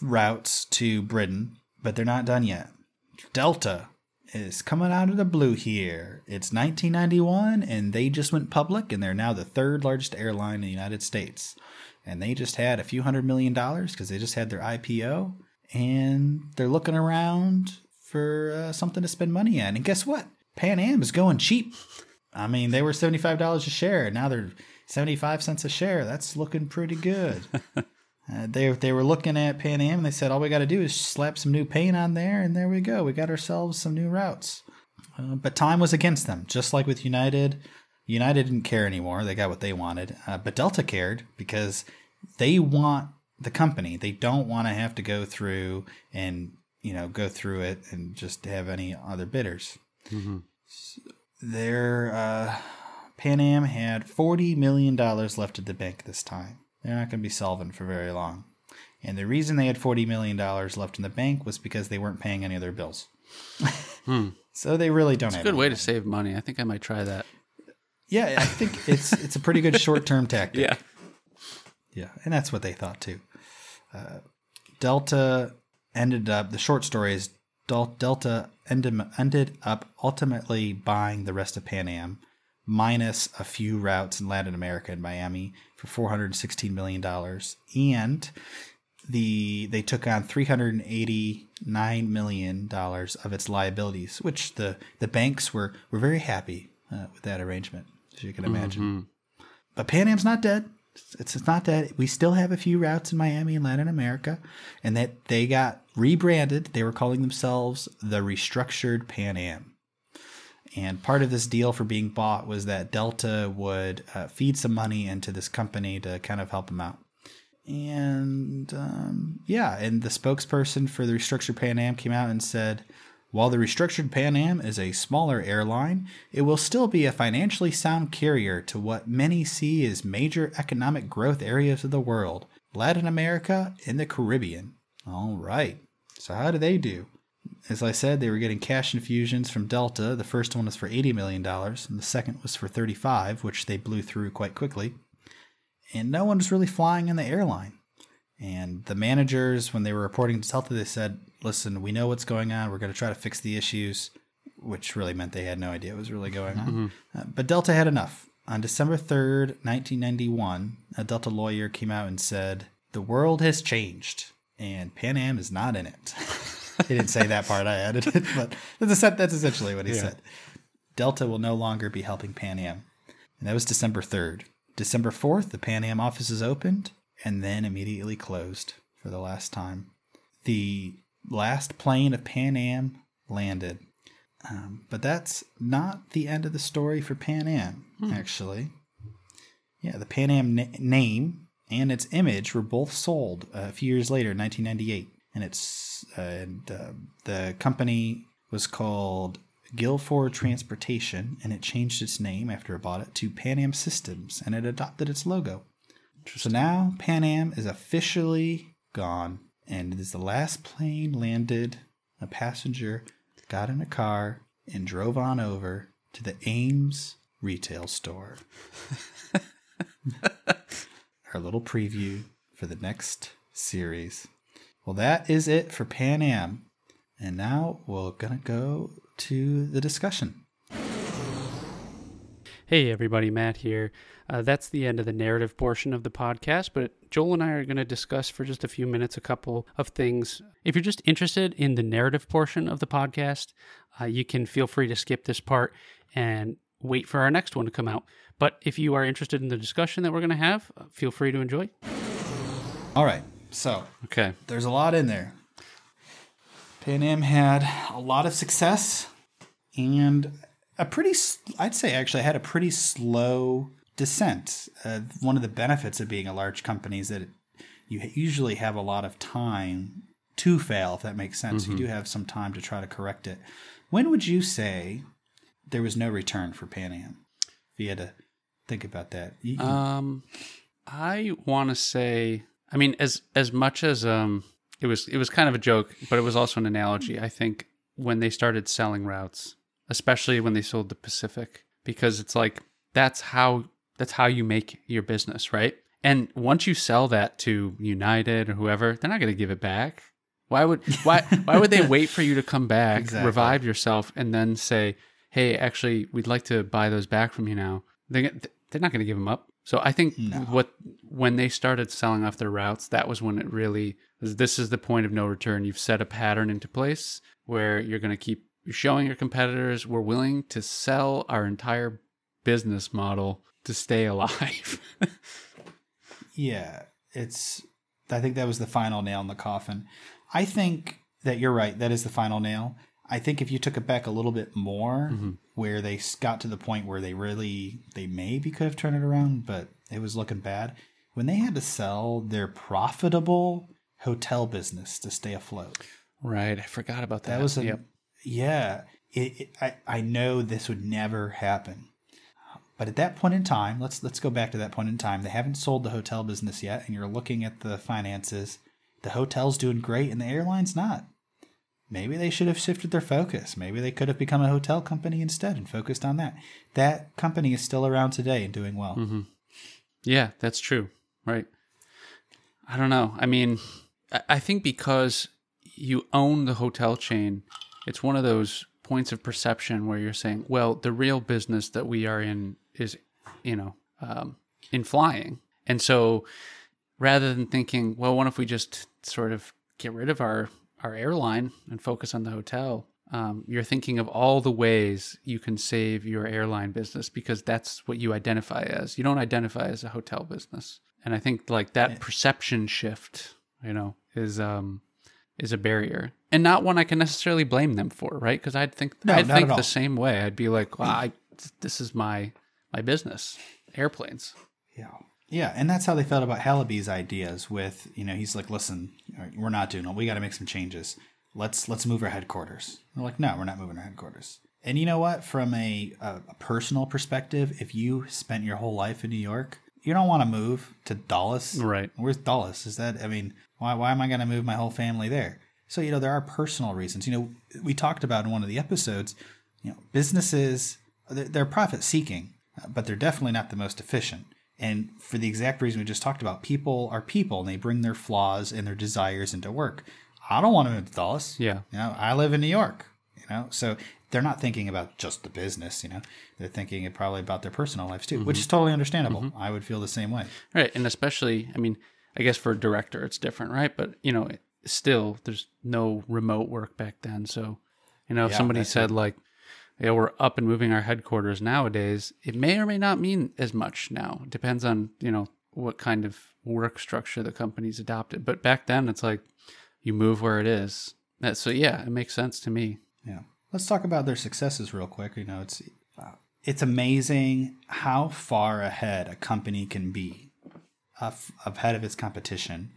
routes to Britain, but they're not done yet. Delta is coming out of the blue here. It's 1991, and they just went public, and they're now the third largest airline in the United States. And they just had a few hundred million dollars because they just had their IPO, and they're looking around for uh, something to spend money on. And guess what? Pan Am is going cheap. I mean, they were $75 a share. And now they're 75 cents a share. That's looking pretty good. uh, they, they were looking at Pan Am and they said, all we got to do is slap some new paint on there, and there we go. We got ourselves some new routes. Uh, but time was against them, just like with United. United didn't care anymore. They got what they wanted. Uh, but Delta cared because they want the company. They don't want to have to go through and, you know, go through it and just have any other bidders their uh, Pan Am had forty million dollars left at the bank this time. They're not going to be solvent for very long, and the reason they had forty million dollars left in the bank was because they weren't paying any of their bills. So they really don't. It's a Good way to save money. I think I might try that. Yeah, I think it's it's a pretty good short term tactic. Yeah. Yeah, and that's what they thought too. Uh, Delta ended up. The short story is Delta ended ended up ultimately buying the rest of Pan Am, minus a few routes in Latin America and Miami for four hundred sixteen million dollars, and the they took on three hundred eighty nine million dollars of its liabilities, which the the banks were were very happy uh, with that arrangement, as you can imagine. But Pan Am's not dead. It's, it's not dead. We still have a few routes in Miami and Latin America, and that they got rebranded. They were calling themselves the Restructured Pan Am. And part of this deal for being bought was that Delta would uh, feed some money into this company to kind of help them out. And um, yeah, and the spokesperson for the restructured Pan Am came out and said, while the restructured Pan Am is a smaller airline, it will still be a financially sound carrier to what many see as major economic growth areas of the world Latin America and the Caribbean. All right. So, how do they do? As I said, they were getting cash infusions from Delta. The first one was for $80 million, and the second was for 35 which they blew through quite quickly. And no one was really flying in the airline. And the managers, when they were reporting to Delta, they said, listen, we know what's going on. We're going to try to fix the issues. which really meant they had no idea what was really going on. Uh, but Delta had enough. On December 3rd, 1991, a Delta lawyer came out and said, The world has changed, and Pan Am is not in it. he didn't say that part, I added it, but that's, that's essentially what he said. Delta will no longer be helping Pan Am. And that was December 3rd. December 4th, the Pan Am offices opened and then immediately closed for the last time. The last plane of Pan Am landed. Um, but that's not the end of the story for Pan Am, actually. Yeah, the Pan Am na- name and its image were both sold uh, a few years later, in 1998. And it's uh, and, uh, the company was called Guilford Transportation, and it changed its name after it bought it to Pan Am Systems, and it adopted its logo. So now Pan Am is officially gone, and it is the last plane landed. A passenger got in a car and drove on over to the Ames retail store. Our little preview for the next series. Well, that is it for Pan Am. And now we're going to go to the discussion. Hey, everybody, Matt here. Uh, that's the end of the narrative portion of the podcast, but Joel and I are going to discuss for just a few minutes a couple of things. If you're just interested in the narrative portion of the podcast, uh, you can feel free to skip this part and wait for our next one to come out. But if you are interested in the discussion that we're going to have, uh, feel free to enjoy. All right. So Okay. there's a lot in there. Pan Am had a lot of success and a pretty, I'd say actually had a pretty slow descent. Uh, one of the benefits of being a large company is that it, you usually have a lot of time to fail, if that makes sense. You do have some time to try to correct it. When would you say there was no return for Pan Am? If you had to think about that. You- Um, I want to say, I mean, as as much as um, it was it was kind of a joke, but it was also an analogy. I think when they started selling routes, especially when they sold the Pacific, because it's like that's how that's how you make your business, right? And once you sell that to United or whoever, they're not going to give it back. Why would why why would they wait for you to come back, Exactly. revive yourself, and then say, "Hey, actually, we'd like to buy those back from you now"? They they're not going to give them up. So I think No. what when they started selling off their routes, that was when it really this is the point of no return. You've set a pattern into place where you're going to keep showing your competitors we're willing to sell our entire business model to stay alive. Yeah, it's. I think that was the final nail in the coffin. I think that you're right. That is the final nail. I think if you took it back a little bit more, mm-hmm. where they got to the point where they really, they maybe could have turned it around, but it was looking bad. When they had to sell their profitable hotel business to stay afloat, right. I forgot about that. that was a yep. yeah. It, it, I I know this would never happen, but at that point in time, let's let's go back to that point in time. They haven't sold the hotel business yet, and you're looking at the finances. The hotel's doing great, and the airline's not. Maybe they should have shifted their focus. Maybe they could have become a hotel company instead and focused on that. That company is still around today and doing well. Yeah, that's true. Right. I don't know. I mean, I I think because you own the hotel chain, it's one of those points of perception where you're saying, well, the real business that we are in is, you know, um, in flying. And so rather than thinking, well, what if we just sort of get rid of our, our airline and focus on the hotel? Um, you're thinking of all the ways you can save your airline business because that's what you identify as. You don't identify as a hotel business. And I think like that perception shift, you know, is um is a barrier and not one I can necessarily blame them for, right? Because I'd think No, I'd think the same way. I'd be like, well, I, this is my my business, airplanes. Yeah. Yeah, and that's how they felt about Halaby's ideas. With you know, he's like, "Listen, right, we're not doing it. We got to make some changes. Let's let's move our headquarters." They're like, "No, we're not moving our headquarters." And you know what? From a, a, a personal perspective, if you spent your whole life in New York, you don't want to move to Dallas. Right. Where's Dallas? Is that? I mean, why why am I going to move my whole family there? So you know, there are personal reasons. You know, we talked about in one of the episodes. You know, businesses they're, they're profit seeking, but they're definitely not the most efficient. And for the exact reason we just talked about, people are people and they bring their flaws and their desires into work. I don't want to move to Dallas. Yeah. You know, I live in New York. You know, so they're not thinking about just the business, you know. They're thinking probably about their personal lives too, which mm-hmm. is totally understandable. Mm-hmm. I would feel the same way. Right. And especially, I mean, I guess for a director, it's different, right? But, you know, still, there's no remote work back then. So, you know, if Yeah, somebody said, like, yeah, we're up and moving our headquarters nowadays, it may or may not mean as much now. It depends on, you know, what kind of work structure the company's adopted. But back then, it's like you move where it is. That, so, yeah, it makes sense to me. Yeah. Let's talk about their successes real quick. You know, it's uh, it's amazing how far ahead a company can be of, ahead of its competition,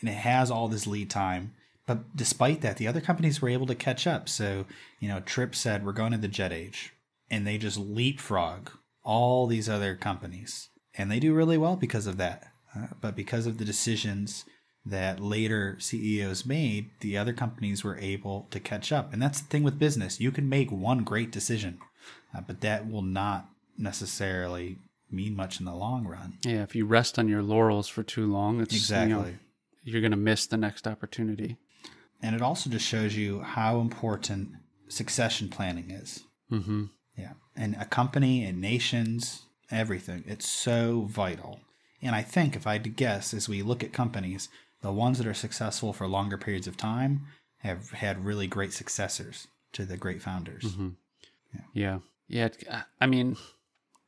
and it has all this lead time. But despite that, the other companies were able to catch up. So, you know, Trippe said we're going to the jet age, and they just leapfrog all these other companies, and they do really well because of that. Uh, but because of the decisions that later CEOs made, the other companies were able to catch up. And that's the thing with business. You can make one great decision, uh, but that will not necessarily mean much in the long run. Yeah, if you rest on your laurels for too long, it's Exactly. you know, you're going to miss the next opportunity. And it also just shows you how important succession planning is. Mm-hmm. Yeah. And a company and nations, everything. It's so vital. And I think if I had to guess, as we look at companies, the ones that are successful for longer periods of time have had really great successors to the great founders. Mm-hmm. Yeah. Yeah. it- I mean,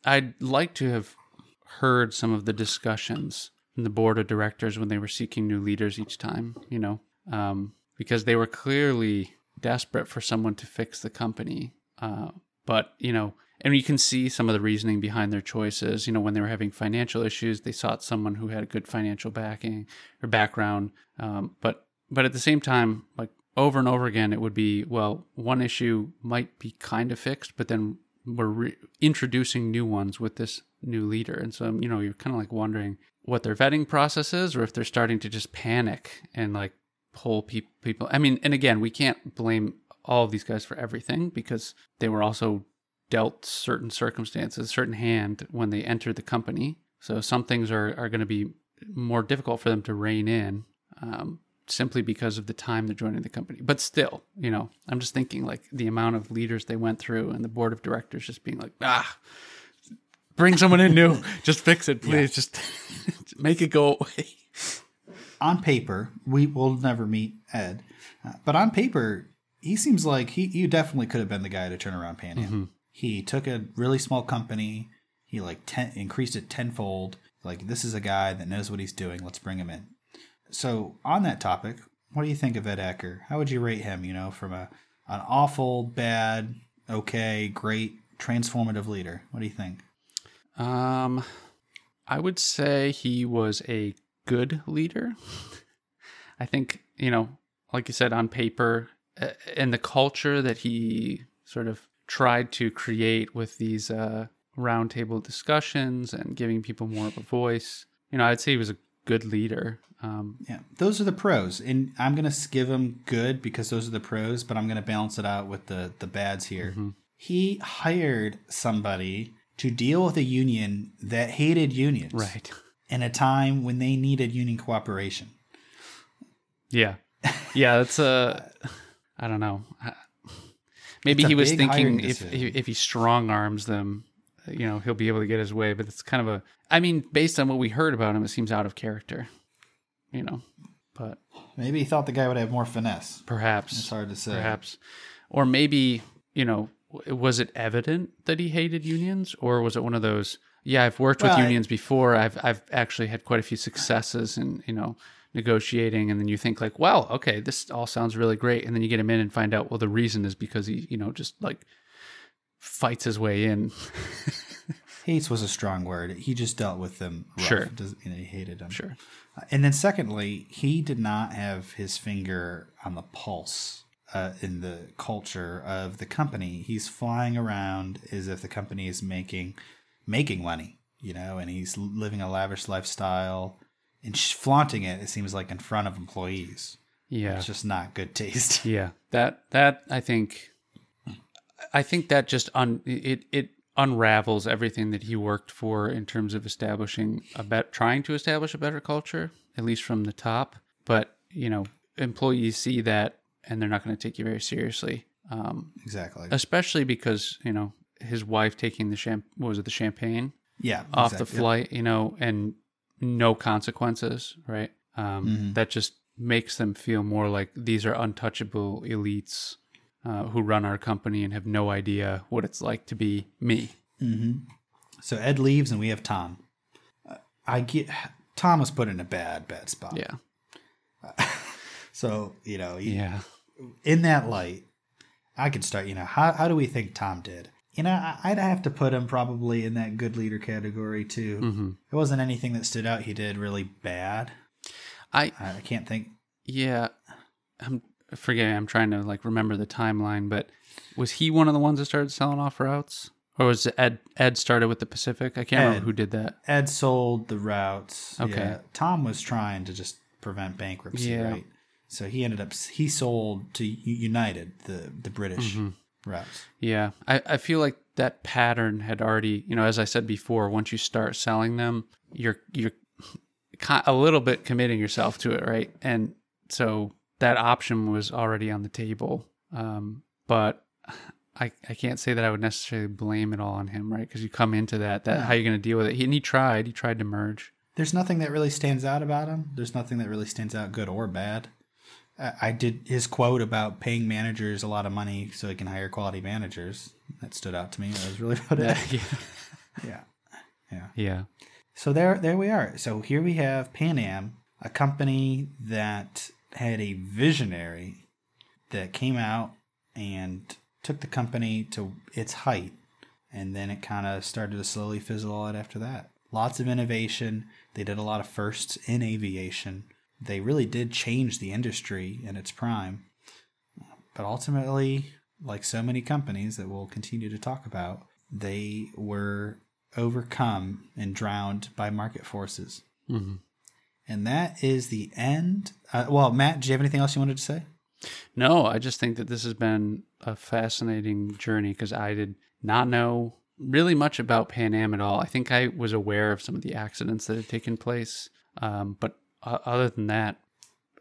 I'd like to have heard some of the discussions in the board of directors when they were seeking new leaders each time, you know, um, because they were clearly desperate for someone to fix the company. Uh, but, you know, and you can see some of the reasoning behind their choices. You know, when they were having financial issues, they sought someone who had a good financial backing or background. Um, but, but at the same time, like over and over again, it would be, well, one issue might be kind of fixed, but then we're re- introducing new ones with this new leader. And so, you know, you're kind of like wondering what their vetting process is or if they're starting to just panic and like pull pe- people. I mean, and again, we can't blame all of these guys for everything because they were also dealt certain circumstances, certain hand when they entered the company. So some things are, are going to be more difficult for them to rein in. Um, simply because of the time they're joining the company. But still, you know, I'm just thinking like the amount of leaders they went through and the board of directors just being like, ah, bring someone in new, just fix it, please, just make it go away. On paper, we will never meet Ed, uh, but on paper, he seems like he you definitely could have been the guy to turn around Pan Am. He took a really small company, he like ten, increased it tenfold. Like this is a guy that knows what he's doing. Let's bring him in. So on that topic, what do you think of Ed Acker? How would you rate him? You know, from a an awful, bad, okay, great, transformative leader. What do you think? Um, I would say he was a good leader. I think, you know, like you said, on paper, uh, and the culture that he sort of tried to create with these uh, roundtable discussions and giving people more of a voice, you know, I'd say he was a good leader. Um, Yeah, those are the pros, and I'm gonna give him good because those are the pros, but I'm gonna balance it out with the the bads here. He hired somebody to deal with a union that hated unions, right. In a time when they needed union cooperation. Yeah. Yeah, that's a. I don't know. Maybe he was thinking if decision. if he strong arms them, you know, he'll be able to get his way. But it's kind of a. I mean, based on what we heard about him, it seems out of character. You know, but Maybe he thought the guy would have more finesse. perhaps It's hard to say. perhaps, or maybe you know, was it evident that he hated unions, or was it one of those? Yeah, I've worked with Well, I- unions before. I've I've actually had quite a few successes in you know negotiating, and then you think like, wow, okay, this all sounds really great, and then you get him in and find out, well, the reason is because he you know just like fights his way in. Hates was a strong word. He just dealt with them. Rough. Sure. It doesn't mean he hated them. Sure. And then, secondly, he did not have his finger on the pulse uh, in the culture of the company. He's flying around as if the company is making making money, you know, and he's living a lavish lifestyle and flaunting it. It seems like in front of employees. Yeah. It's just not good taste. Yeah, that that I think, I think that just un it it unravels everything that he worked for in terms of establishing a bet, trying to establish a better culture, at least from the top. But you know, employees see that and they're not going to take you very seriously. Um, Exactly. especially because you know his wife taking the champ what was it the champagne yeah. off the exactly. Yep. flight, you know, and no consequences, right? Um, Mhm. That just makes them feel more like these are untouchable elites uh, who run our company and have no idea what it's like to be me. Mm-hmm. So Ed leaves, and we have Tom. Uh, I get Tom was put in a bad, bad spot. Yeah, So you know, he- yeah, in that light, I could start. You know, how how do we think Tom did? You know, I- I'd have to put him probably in that good leader category too. hmm It wasn't anything that stood out. He did really bad. I I can't think. yeah, I'm forgetting. I'm trying to like remember the timeline, but was he one of the ones that started selling off routes, or was Ed Ed started with the Pacific? I can't Ed. remember who did that. Ed sold the routes. Okay. Yeah. Tom was trying to just prevent bankruptcy, Yeah. right? So he ended up he sold to United the the British Mm-hmm. Routes. Yeah, I, I feel like that pattern had already, you know, as I said before, once you start selling them, you're you're a little bit committing yourself to it, right? And so that option was already on the table. Um, but I I can't say that I would necessarily blame it all on him, right? Because you come into that, that No. how are going to deal with it? He, and he tried, he tried to merge. There's nothing that really stands out about him. There's nothing that really stands out, good or bad. I did his quote about paying managers a lot of money so he can hire quality managers. That stood out to me. That was really about it. yeah, Yeah. Yeah. yeah, So there there we are. So here we have Pan Am, a company that had a visionary that came out and took the company to its height and then it kind of started to slowly fizzle out after that. Lots of innovation. They did a lot of firsts in aviation. They really did change the industry in its prime. But ultimately, like so many companies that we'll continue to talk about, they were overcome and drowned by market forces. hmm And that is the end. Uh, well, Matt, do you have anything else you wanted to say? No, I just think that this has been a fascinating journey because I did not know really much about Pan Am at all. I think I was aware of some of the accidents that had taken place, um, but uh, other than that,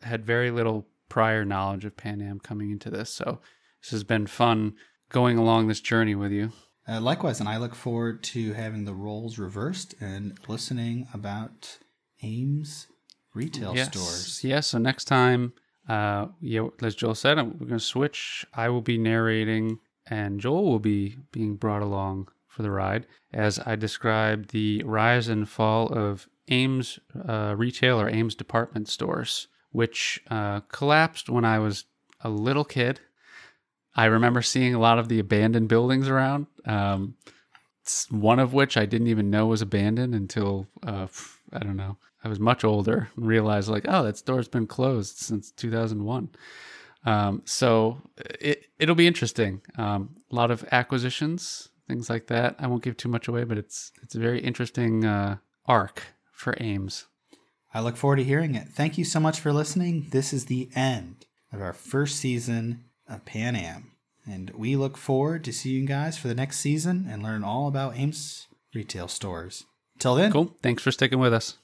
had very little prior knowledge of Pan Am coming into this. So this has been fun going along this journey with you. Uh, likewise, and I look forward to having the roles reversed and listening about Ames retail yes. stores. Yeah. So next time, uh, yeah, as Joel said, I'm- we're going to switch. I will be narrating, and Joel will be being brought along for the ride as I describe the rise and fall of Ames uh, retail or Ames department stores, which uh, collapsed when I was a little kid. I remember seeing a lot of the abandoned buildings around. Um, one of which I didn't even know was abandoned until uh, I don't know. I was much older and realized like, oh, that store's been closed since 2001. Um, so it it'll be interesting. Um, a lot of acquisitions, things like that. I won't give too much away, but it's it's a very interesting uh, arc for Ames. I look forward to hearing it. Thank you so much for listening. This is the end of our first season of Pan Am. And we look forward to seeing you guys for the next season and learn all about Ames retail stores. Till then, Cool. Thanks for sticking with us.